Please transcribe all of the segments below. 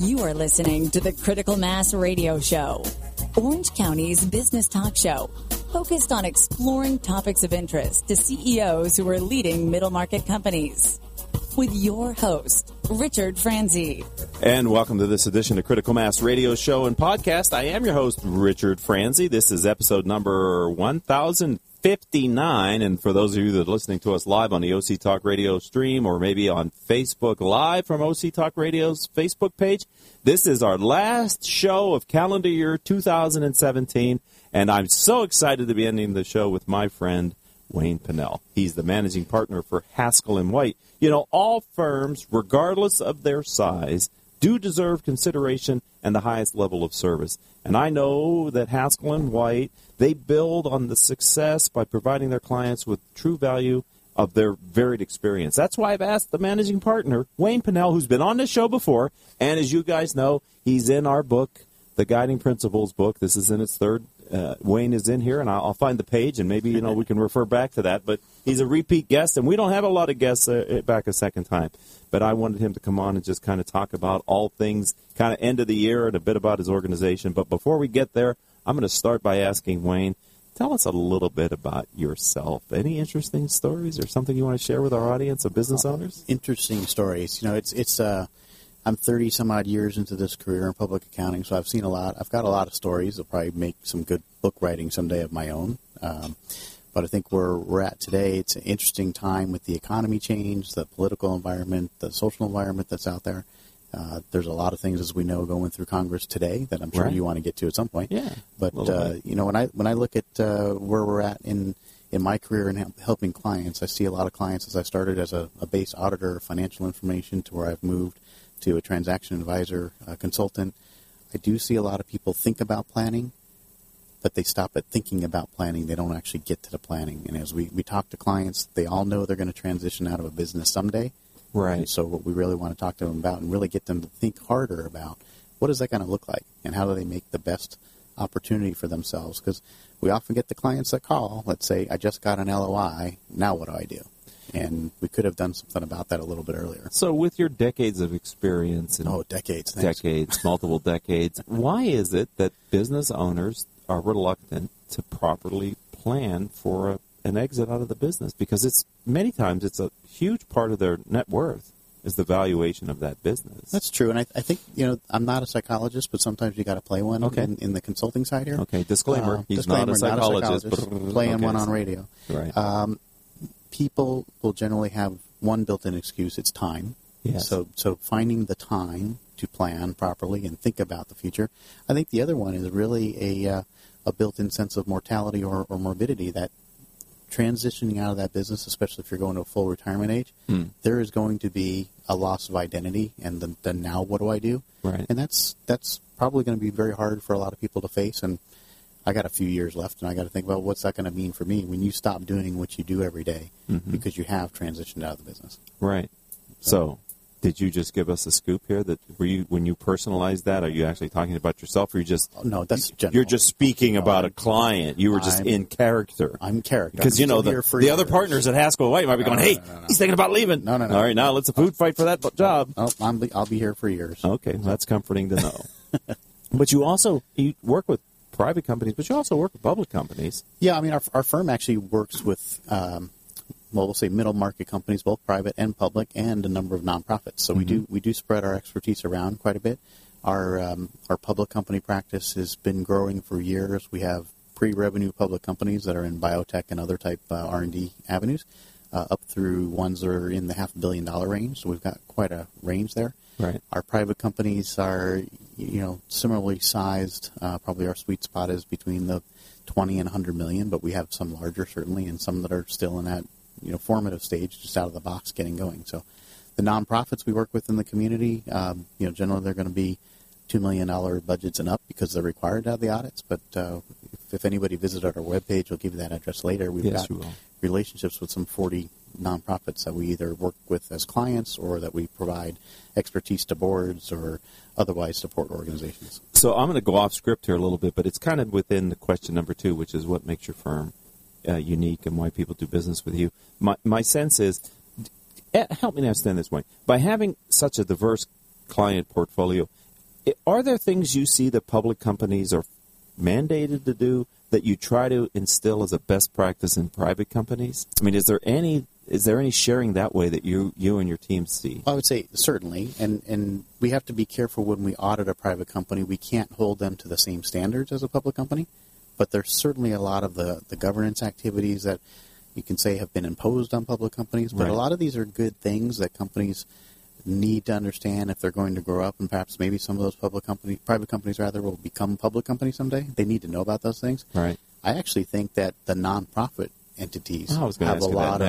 You are listening to the Critical Mass Radio Show, Orange County's business talk show, focused on exploring topics of interest to CEOs who are leading middle market companies. With your host, Richard Franzi. And welcome to this edition of Critical Mass Radio Show and Podcast. I am your host, Richard Franzi. This is episode number 1059. And for those of you that are listening to us live on the OC Talk Radio stream or maybe on Facebook Live from OC Talk Radio's Facebook page, this is our last show of calendar year 2017. And I'm so excited to be ending the show with my friend, Wayne Pinnell. He's the managing partner for Haskell and White. You know, all firms, regardless of their size, do deserve consideration and the highest level of service. And I know that Haskell and White, they build on the success by providing their clients with true value of their varied experience. That's why I've asked the managing partner, Wayne Pinnell, who's been on this show before, and as you guys know, he's in our book, the Guiding Principles book. This is in its third uh, Wayne is in here, and I'll, find the page, and maybe you know we can refer back to that. But he's a repeat guest, and we don't have a lot of guests uh, back a second time. But I wanted him to come on and just kind of talk about all things, kind of end of the year, and a bit about his organization. But before we get there, I'm going to start by asking Wayne. Tell us a little bit about yourself. Any interesting stories or something you want to share with our audience of business owners? Interesting stories. You know, it's it's uh, I'm 30 some odd years into this career in public accounting, so I've seen a lot. I've got a lot of stories. I'll probably make some good book writing someday of my own. Um, but I think where we're at today, it's an interesting time with the economy change, the political environment, the social environment that's out there. Uh, there's a lot of things, as we know, going through Congress today that I'm sure right. you want to get to at some point. Yeah. But uh, you know, when I when I look at uh, where we're at in in my career in helping clients, I see a lot of clients as I started as a, a base auditor of financial information to where I've moved to a transaction advisor, a consultant. I do see a lot of people think about planning, but they stop at thinking about planning. They don't actually get to the planning. And as we, we talk to clients, they all know they're going to transition out of a business someday. Right. And so what we really want to talk to them about and really get them to think harder about what is that going to look like and how do they make the best opportunity for themselves? Because we often get the clients that call, let's say, I just got an LOI, now what do I do? And we could have done something about that a little bit earlier. So, with your decades of experience, and oh, decades, thanks. decades, multiple decades, why is it that business owners are reluctant to properly plan for a, an exit out of the business? Because it's many times it's a huge part of their net worth is the valuation of that business. That's true, and I, I think you know I'm not a psychologist, but sometimes you got to play one. Okay. In, in, the consulting side here. Okay. Disclaimer: uh, He's disclaimer, not a psychologist. Not a psychologist playing okay. one on radio. Right. Um, people will generally have one built-in excuse: it's time. Yes. So, so finding the time to plan properly and think about the future. I think the other one is really a uh, a built-in sense of mortality or, or morbidity that transitioning out of that business, especially if you're going to a full retirement age, mm. there is going to be a loss of identity, and then, then now what do I do? Right. And that's that's probably going to be very hard for a lot of people to face. And I got a few years left, and I got to think about what's that going to mean for me when you stop doing what you do every day mm-hmm. because you have transitioned out of the business. Right. So, so, did you just give us a scoop here? That were you when you personalized that? Are you actually talking about yourself, or you just oh, no? That's you, you're just speaking no, about a client. You were just I'm, in character. I'm character because you know the, the other partners at Haskell White might be no, going, no, "Hey, he's thinking about leaving." No, no, no. All right, now let's a food fight for that job. Oh, i will be here for years. Okay, that's comforting to know. but you also you work with private companies, but you also work with public companies. Yeah, I mean, our, our firm actually works with, um, well, we'll say middle market companies, both private and public, and a number of nonprofits. So mm-hmm. we do we do spread our expertise around quite a bit. Our um, our public company practice has been growing for years. We have pre-revenue public companies that are in biotech and other type uh, R and D avenues, uh, up through ones that are in the half billion dollar range. So we've got quite a range there. Right. Our private companies are, you know, similarly sized. Uh, probably our sweet spot is between the 20 and 100 million, but we have some larger certainly, and some that are still in that, you know, formative stage, just out of the box, getting going. So, the nonprofits we work with in the community, um, you know, generally they're going to be two million dollar budgets and up because they're required to have the audits. But uh, if, if, anybody visited our webpage, we'll give you that address later. We've yes, got relationships with some 40 nonprofits that we either work with as clients or that we provide expertise to boards or otherwise support organizations. So I'm going to go off script here a little bit, but it's kind of within the question number two, which is what makes your firm uh, unique and why people do business with you. My, my sense is, help me understand this way, by having such a diverse client portfolio, are there things you see that public companies are mandated to do that you try to instill as a best practice in private companies? I mean, is there any is there any sharing that way that you you and your team see? I would say certainly, and and we have to be careful when we audit a private company. We can't hold them to the same standards as a public company, but there's certainly a lot of the the governance activities that you can say have been imposed on public companies. But Right. a lot of these are good things that companies need to understand if they're going to grow up, and perhaps maybe some of those public company, private companies rather, will become public companies someday. They need to know about those things. Right. I actually think that the nonprofit entities Oh, have a ask you that lot of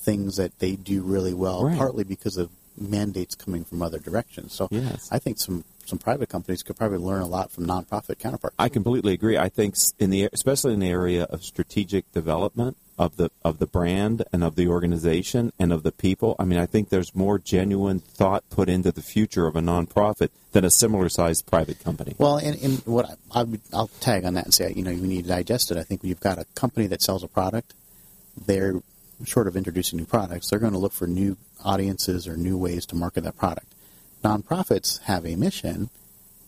things that they do really well, Right. partly because of mandates coming from other directions. So Yes. I think some, some private companies could probably learn a lot from nonprofit counterparts. I completely agree. I think in the especially in the area of strategic development of the of the brand and of the organization and of the people. I mean, I think there's more genuine thought put into the future of a nonprofit than a similar sized private company. Well, and, and what I, I would, I'll tag on that and say, you know, you need to digest it. I think when you've got a company that sells a product, they're short of introducing new products, they're going to look for new audiences or new ways to market that product. Nonprofits have a mission,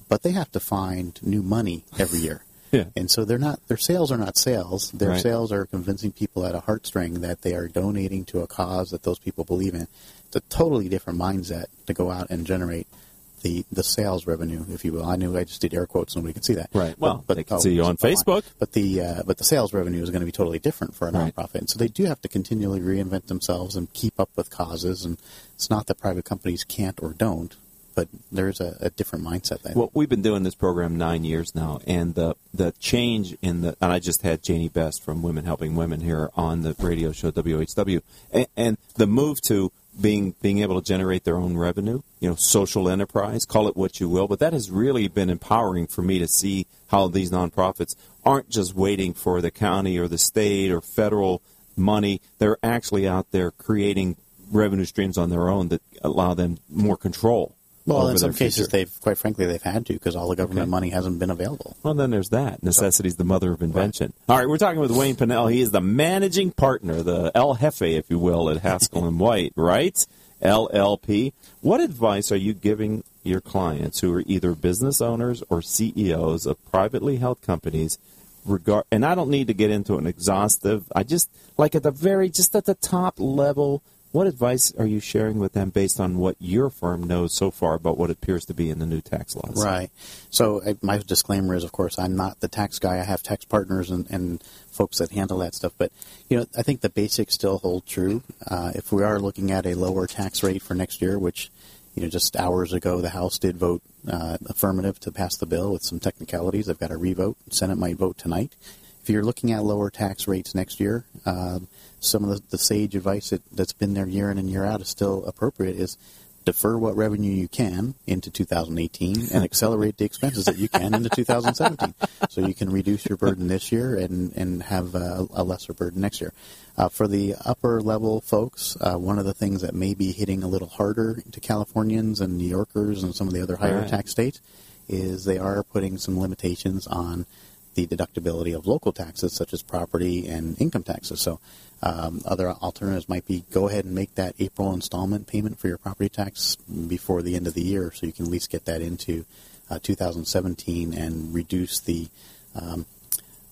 but they have to find new money every year. Yeah. And so they're not their sales are not sales. Their Right. sales are convincing people at a heartstring that they are donating to a cause that those people believe in. It's a totally different mindset to go out and generate the the sales revenue, if you will. I knew I just did air quotes, nobody can see that. Right. Well, but, they can oh, see you on Facebook. But the uh, but the sales revenue is going to be totally different for a Right. nonprofit, and so they do have to continually reinvent themselves and keep up with causes. And it's not that private companies can't or don't, but there's a, a different mindset there. Well, we've been doing this program nine years now, and the the change in the and I just had Janie Best from Women Helping Women here on the radio show WHW, and, and the move to being being able to generate their own revenue, you know, social enterprise, call it what you will, but that has really been empowering for me to see how these nonprofits aren't just waiting for the county or the state or federal money; they're actually out there creating revenue streams on their own that allow them more control. Well, in some cases, future. they've quite frankly they've had to because all the government Okay. money hasn't been available. Well, then there's that. Necessity's the mother of invention. All right, we're talking with Wayne Pinnell. He is the managing partner, the El Jefe, if you will, at Haskell and White, right? LLP. What advice are you giving your clients who are either business owners or CEOs of privately held companies? Regard, and I don't need to get into an exhaustive. I just like at the very, just at the top level. What advice are you sharing with them based on what your firm knows so far about what appears to be in the new tax laws? Right. So uh, my disclaimer is, of course, I'm not the tax guy. I have tax partners and, and folks that handle that stuff. But you know, I think the basics still hold true. Uh, if we are looking at a lower tax rate for next year, which you know, just hours ago, the House did vote uh, affirmative to pass the bill with some technicalities. They've got a revote. Senate might vote tonight. If you're looking at lower tax rates next year, um, some of the, the sage advice that, that's been there year in and year out is still appropriate. Is defer what revenue you can into 2018 and accelerate the expenses that you can into 2017, so you can reduce your burden this year and and have a, a lesser burden next year. Uh, for the upper level folks, uh, one of the things that may be hitting a little harder to Californians and New Yorkers and some of the other higher Right. tax states is they are putting some limitations on the deductibility of local taxes such as property and income taxes. So um, other alternatives might be go ahead and make that April installment payment for your property tax before the end of the year so you can at least get that into uh, 2017 and reduce the um,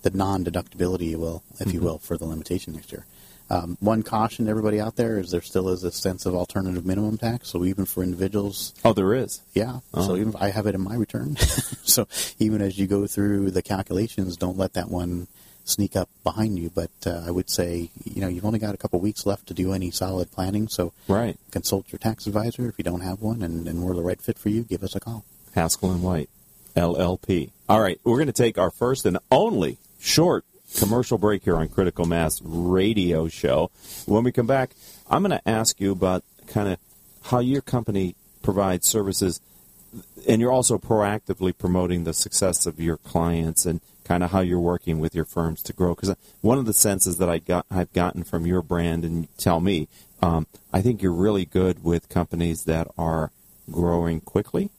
the non-deductibility, you will, if you will, for the limitation next year. Um, one caution to everybody out there is there still is a sense of alternative minimum tax. So even for individuals, Oh, there is. yeah. Oh. So even I have it in my return. so even as you go through the calculations, don't let that one sneak up behind you. But uh, I would say, you know, you've only got a couple weeks left to do any solid planning. So Right. consult your tax advisor if you don't have one, and, and we're the right fit for you. Give us a call. Haskell and White, LLP. All right, we're going to take our first and only short commercial break here on Critical Mass Radio Show. When we come back, I'm going to ask you about kind of how your company provides services, and you're also proactively promoting the success of your clients and kind of how you're working with your firms to grow. Because one of the senses that I got, I've gotten from your brand, and tell me, um, I think you're really good with companies that are growing quickly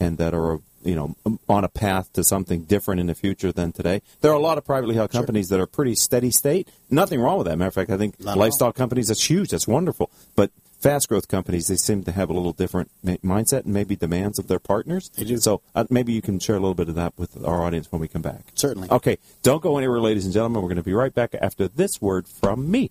and that are you know on a path to something different in the future than today. There are a lot of privately held companies that are pretty steady state. Nothing wrong with that. Matter of fact, I think Not lifestyle companies that's huge. That's wonderful. But fast growth companies, they seem to have a little different mindset and maybe demands of their partners. They do. So uh, maybe you can share a little bit of that with our audience when we come back. Certainly. Okay, don't go anywhere, ladies and gentlemen. We're going to be right back after this word from me.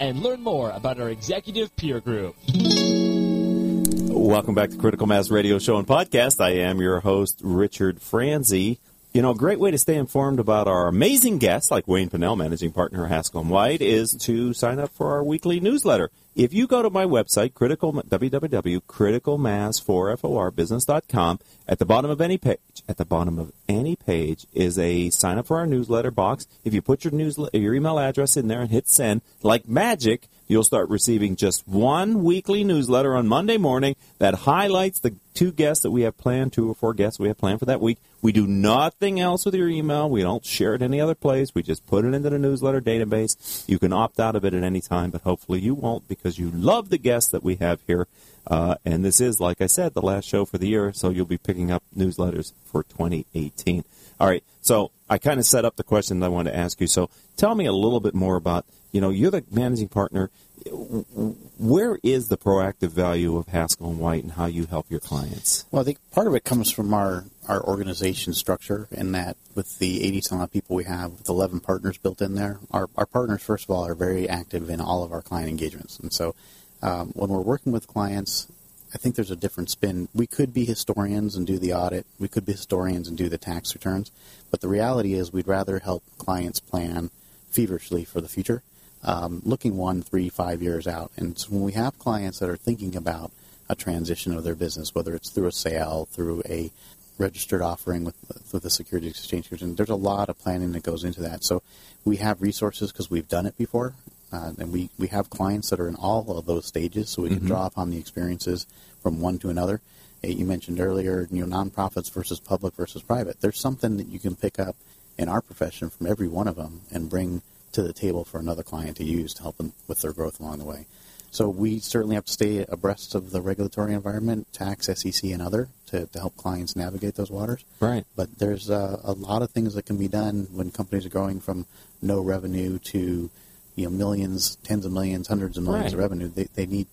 and learn more about our executive peer group. Welcome back to Critical Mass Radio Show and Podcast. I am your host, Richard Franzi. You know, a great way to stay informed about our amazing guests, like Wayne Pinnell, managing partner Haskell and White, is to sign up for our weekly newsletter. If you go to my website, critical www.criticalmass4forbusiness.com, at the bottom of any page, at the bottom of any page is a sign up for our newsletter box. If you put your newsletter, your email address in there and hit send, like magic, you'll start receiving just one weekly newsletter on Monday morning that highlights the two guests that we have planned, two or four guests we have planned for that week. We do nothing else with your email. We don't share it any other place. We just put it into the newsletter database. You can opt out of it at any time, but hopefully you won't because you love the guests that we have here. Uh, and this is, like I said, the last show for the year, so you'll be picking up newsletters for 2018. All right, so I kind of set up the question that I wanted to ask you. So tell me a little bit more about, you know, you're the managing partner. Where is the proactive value of Haskell and White and how you help your clients? Well, I think part of it comes from our, our organization structure in that with the 80 some odd people we have, with 11 partners built in there, our, our partners, first of all, are very active in all of our client engagements. And so um, when we're working with clients, I think there's a different spin. We could be historians and do the audit. We could be historians and do the tax returns. But the reality is we'd rather help clients plan feverishly for the future, um, looking one, three, five years out. And so when we have clients that are thinking about a transition of their business, whether it's through a sale, through a registered offering with, with the Securities Exchange Commission, there's a lot of planning that goes into that. So we have resources because we've done it before. Uh, and we, we have clients that are in all of those stages, so we can Mhm. draw upon the experiences from one to another. Uh, You mentioned earlier, you know, nonprofits versus public versus private. There's something that you can pick up in our profession from every one of them and bring to the table for another client to use to help them with their growth along the way. So we certainly have to stay abreast of the regulatory environment, tax, SEC, and other, to, to help clients navigate those waters. Right. But there's uh, a lot of things that can be done when companies are going from no revenue to you know millions, tens of millions, hundreds of millions of revenue. They, they need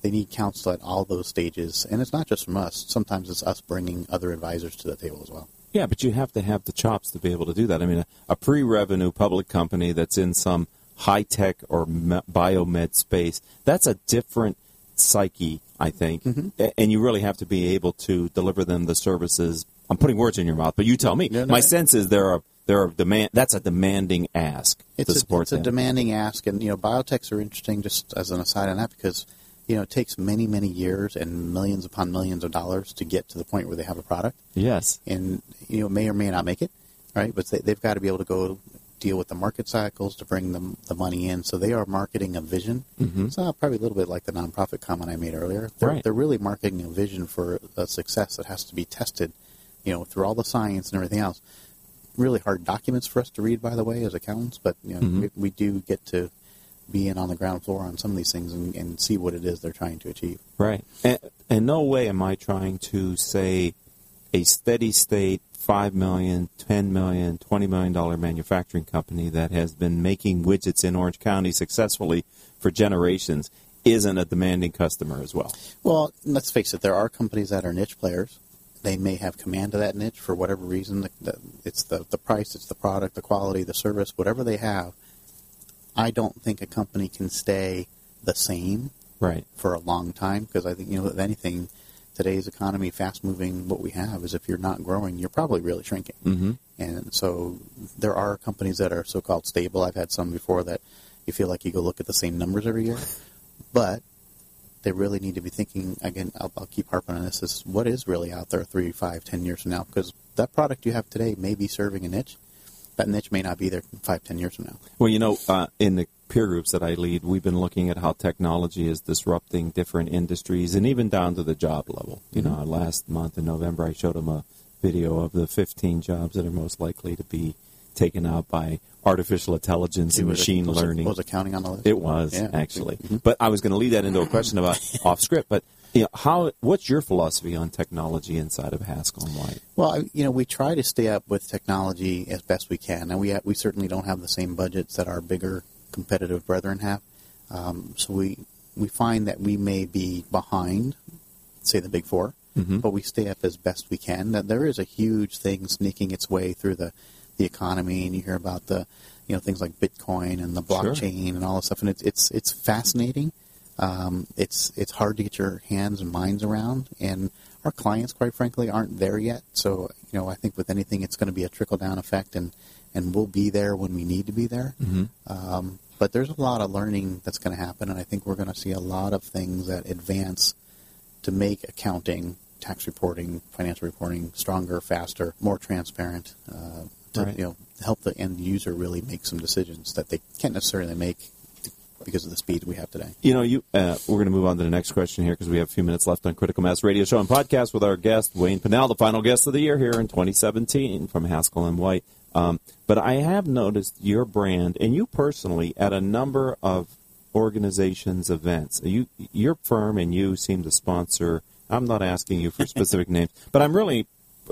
they need counsel at all those stages, and it's not just from us. Sometimes it's us bringing other advisors to the table as well. Yeah, but you have to have the chops to be able to do that. I mean, a, a pre-revenue public company that's in some high-tech or me- biomed space, that's a different psyche, I think. Mm-hmm. A- And you really have to be able to deliver them the services. I'm putting words in your mouth, but you tell me. No, My I- sense is there are there are demand. That's a demanding ask It's to a, support it's a demanding ask, and you know, biotechs are interesting. Just as an aside on that, because you know, it takes many, many years and millions upon millions of dollars to get to the point where they have a product. yes. and you know may or may not make it, right? But they, they've got to be able to go deal with the market cycles to bring them the money in. So they are marketing a vision. Mhm. It's not probably a little bit like the nonprofit comment I made earlier. They're, Right. they're really marketing a vision for a success that has to be tested, you know, through all the science and everything else. Really hard documents for us to read, by the way, as accountants. But you know, Mhm. we, we do get to be in on the ground floor on some of these things and, and see what it is they're trying to achieve. Right. And, and no way am I trying to say a steady state five million, ten million, twenty million dollar manufacturing company that has been making widgets in Orange County successfully for generations isn't a demanding customer as well. Well, let's face it. There are companies that are niche players. They may have command of that niche for whatever reason. The, the, it's the the price, it's the product, the quality, the service, whatever they have. I don't think a company can stay the same Right. for a long time because I think you know if anything, today's economy, fast moving, what we have is if you're not growing, you're probably really shrinking. Mm-hmm. And so there are companies that are so-called stable. I've had some before that you feel like you go look at the same numbers every year, but they really need to be thinking again. I'll, I'll keep harping on this: is what is really out there three, five, ten years from now? Because that product you have today may be serving a niche. That niche may not be there five, ten years from now. Well, you know, uh, in the peer groups that I lead, we've been looking at how technology is disrupting different industries and even down to the job level. You know, last month in November, I showed them a video of the 15 jobs that are most likely to be taken out by artificial intelligence and machine was it- learning. was accounting on the list? It was Yeah. actually, Mhm. but I was going to lead that into a question about off script. But you know, how? What's your philosophy on technology inside of Haskell and White? Well, you know, we try to stay up with technology as best we can, and we we certainly don't have the same budgets that our bigger competitive brethren have. Um, so we we find that we may be behind, say the big 4 Mhm. but we stay up as best we can. That there is a huge thing sneaking its way through the the economy, and you hear about the you know things like Bitcoin and the Sure. blockchain and all this stuff, and it's it's it's fascinating. Um, it's it's hard to get your hands and minds around, and our clients, quite frankly, aren't there yet. So you know, I think with anything, it's going to be a trickle down effect, and and we'll be there when we need to be there. Mm-hmm. Um, but there's a lot of learning that's going to happen, and I think we're going to see a lot of things that advance to make accounting, tax reporting, financial reporting stronger, faster, more transparent. Uh, to Right. you know help the end user really make some decisions that they can't necessarily make because of the speed we have today. You know, you. Uh, we're going to move on to the next question here because we have a few minutes left on Critical Mass Radio Show and Podcast with our guest Wayne Pinnell, the final guest of the year here in 2017 from Haskell and White. Um, but I have noticed your brand and you personally at a number of organizations' events. You, your firm, and you seem to sponsor. I'm not asking you for specific names, but I'm really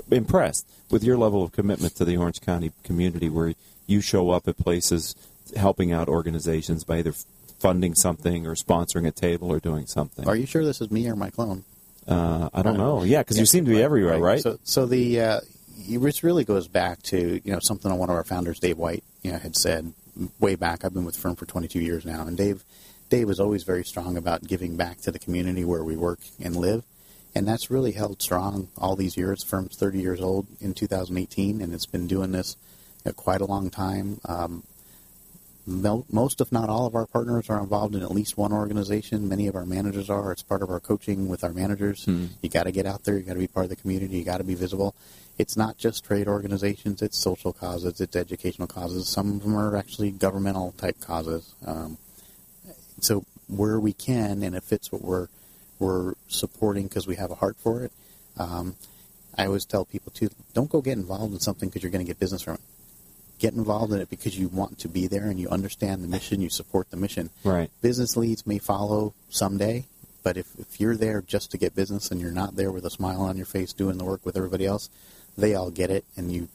impressed with your level of commitment to the Orange County community, where you show up at places helping out organizations by either funding something or sponsoring a table or doing something. Are you sure this is me or my clone? Uh, I don't know. Yeah, because you seem to be everywhere, right? So, so the uh, it really goes back to you know something one of our founders, Dave White, you know, had said way back. I've been with the firm for 22 years now, and Dave, Dave was always very strong about giving back to the community where we work and live, and that's really held strong all these years. The firm's 30 years old in 2018, and it's been doing this you know, quite a long time. Um, most, if not all, of our partners are involved in at least one organization. Many of our managers are. It's part of our coaching with our managers. You got to get out there. You got to be part of the community. You got to be visible. It's not just trade organizations. It's social causes. It's educational causes. Some of them are actually governmental type causes. Um, so where we can, and it fits what we're we're supporting because we have a heart for it. Um, I always tell people too: don't go get involved in something because you're going to get business from it get involved in it because you want to be there and you understand the mission, you support the mission. Right. Business leads may follow someday, but if, if you're there just to get business and you're not there with a smile on your face doing the work with everybody else, they all get it and you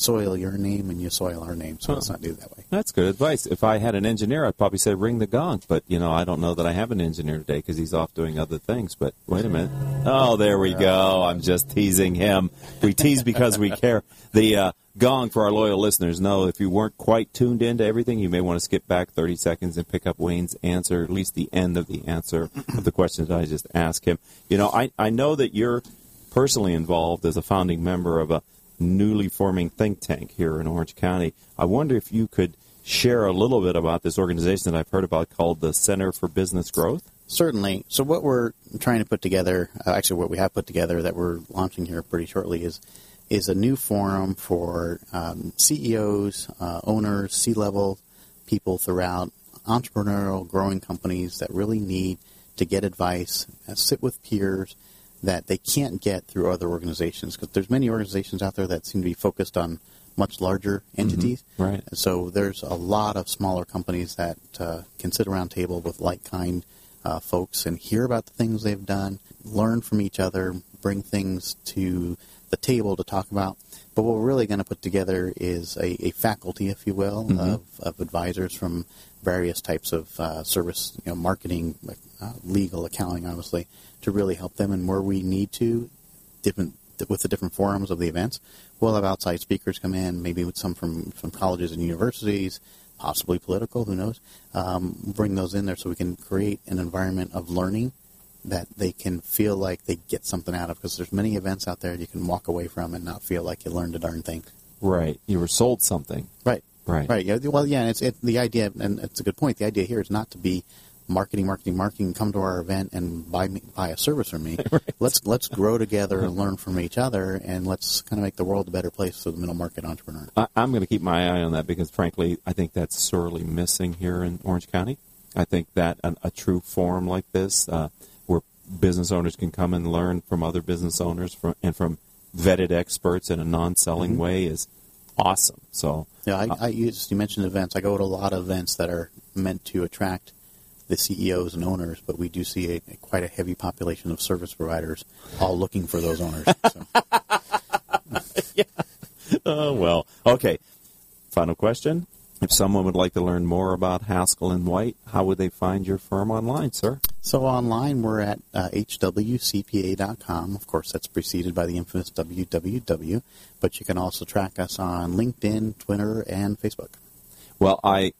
soil your name and you soil our name. So let's not do it that way. That's good advice. If I had an engineer, I'd probably say ring the gong. But you know, I don't know that I have an engineer today because he's off doing other things. But wait a minute. Oh, there we go. I'm just teasing him. We tease because we care. The uh, gong for our loyal listeners No, if you weren't quite tuned into everything, you may want to skip back 30 seconds and pick up Wayne's answer, at least the end of the answer of the questions I just asked him. You know, I I know that you're personally involved as a founding member of a newly forming think tank here in Orange County. I wonder if you could share a little bit about this organization that I've heard about called the Center for Business Growth. Certainly. So what we're trying to put together, uh, actually what we have put together that we're launching here pretty shortly is is a new forum for um, CEOs, uh, owners, C-level people throughout entrepreneurial growing companies that really need to get advice, uh, sit with peers that they can't get through other organizations because there's many organizations out there that seem to be focused on much larger entities. Right. And so there's a lot of smaller companies that uh, can sit around table with like kind uh, folks and hear about the things they've done, learn from each other, bring things to the table to talk about. But what we're really going to put together is a, a faculty, if you will, of, of advisors from various types of uh, service, you know, marketing, uh, legal, accounting, obviously, to really help them. And where we need to, different with the different forums of the events, we'll have outside speakers come in, maybe with some from from colleges and universities, possibly political, who knows. Um, bring those in there so we can create an environment of learning that they can feel like they get something out of because there's many events out there you can walk away from and not feel like you learned a darn thing. Right. You were sold something. Right. Right. Right. Yeah. Well, yeah. And it's it, the idea, and it's a good point. The idea here is not to be marketing, marketing, marketing. Come to our event and buy me, buy a service from me. Let's let's grow together and learn from each other, and let's kind of make the world a better place for the middle market entrepreneur. I, I'm going to keep my eye on that because, frankly, I think that's sorely missing here in Orange County. I think that an, a true forum like this, uh, where business owners can come and learn from other business owners from, and from vetted experts in a non-selling Mm-hmm. way, is awesome. So, Yeah, I, uh, I use, you mentioned events. I go to a lot of events that are meant to attract the CEOs and owners, but we do see a, quite a heavy population of service providers all looking for those owners. So, oh well. Okay. Final question. If someone would like to learn more about Haskell and White, how would they find your firm online, sir? so online, we're at uh, hwcpa.com. Of course, that's preceded by the infamous www, but you can also track us on LinkedIn, Twitter, and Facebook. Well, I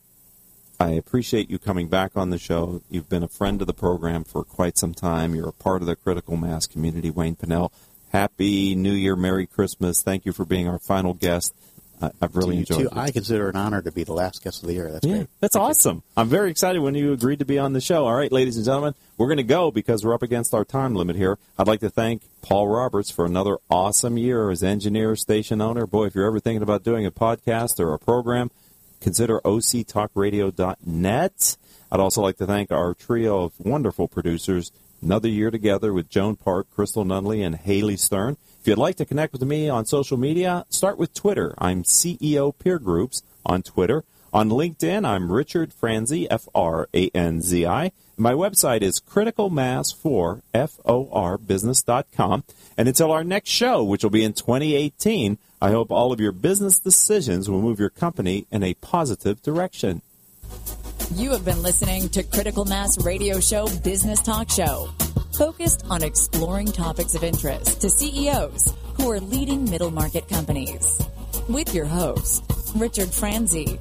I appreciate you coming back on the show. You've been a friend of the program for quite some time. You're a part of the critical mass community, Wayne Pinnell. Happy New Year, Merry Christmas. Thank you for being our final guest. I, I've really enjoyed too. it. I consider it an honor to be the last guest of the year. That's Yeah, great. that's awesome. I'm very excited when you agreed to be on the show. All right, ladies and gentlemen, we're going to go because we're up against our time limit here. I'd like to thank Paul Roberts for another awesome year as engineer, station owner. Boy, if you're ever thinking about doing a podcast or a program, consider octalkradio.net. I'd also like to thank our trio of wonderful producers. Another year together with Joan Park, Crystal Nunley, and Haley Stern. If you'd like to connect with me on social media, start with Twitter. I'm CEO Peer Groups on Twitter. On LinkedIn, I'm Richard Franzi, F R A N Z I. My website is criticalmass4, F O R business.com. And until our next show, which will be in 2018, I hope all of your business decisions will move your company in a positive direction. You have been listening to Critical Mass Radio Show Business Talk Show, focused on exploring topics of interest to CEOs who are leading middle market companies. With your host, Richard Franzi.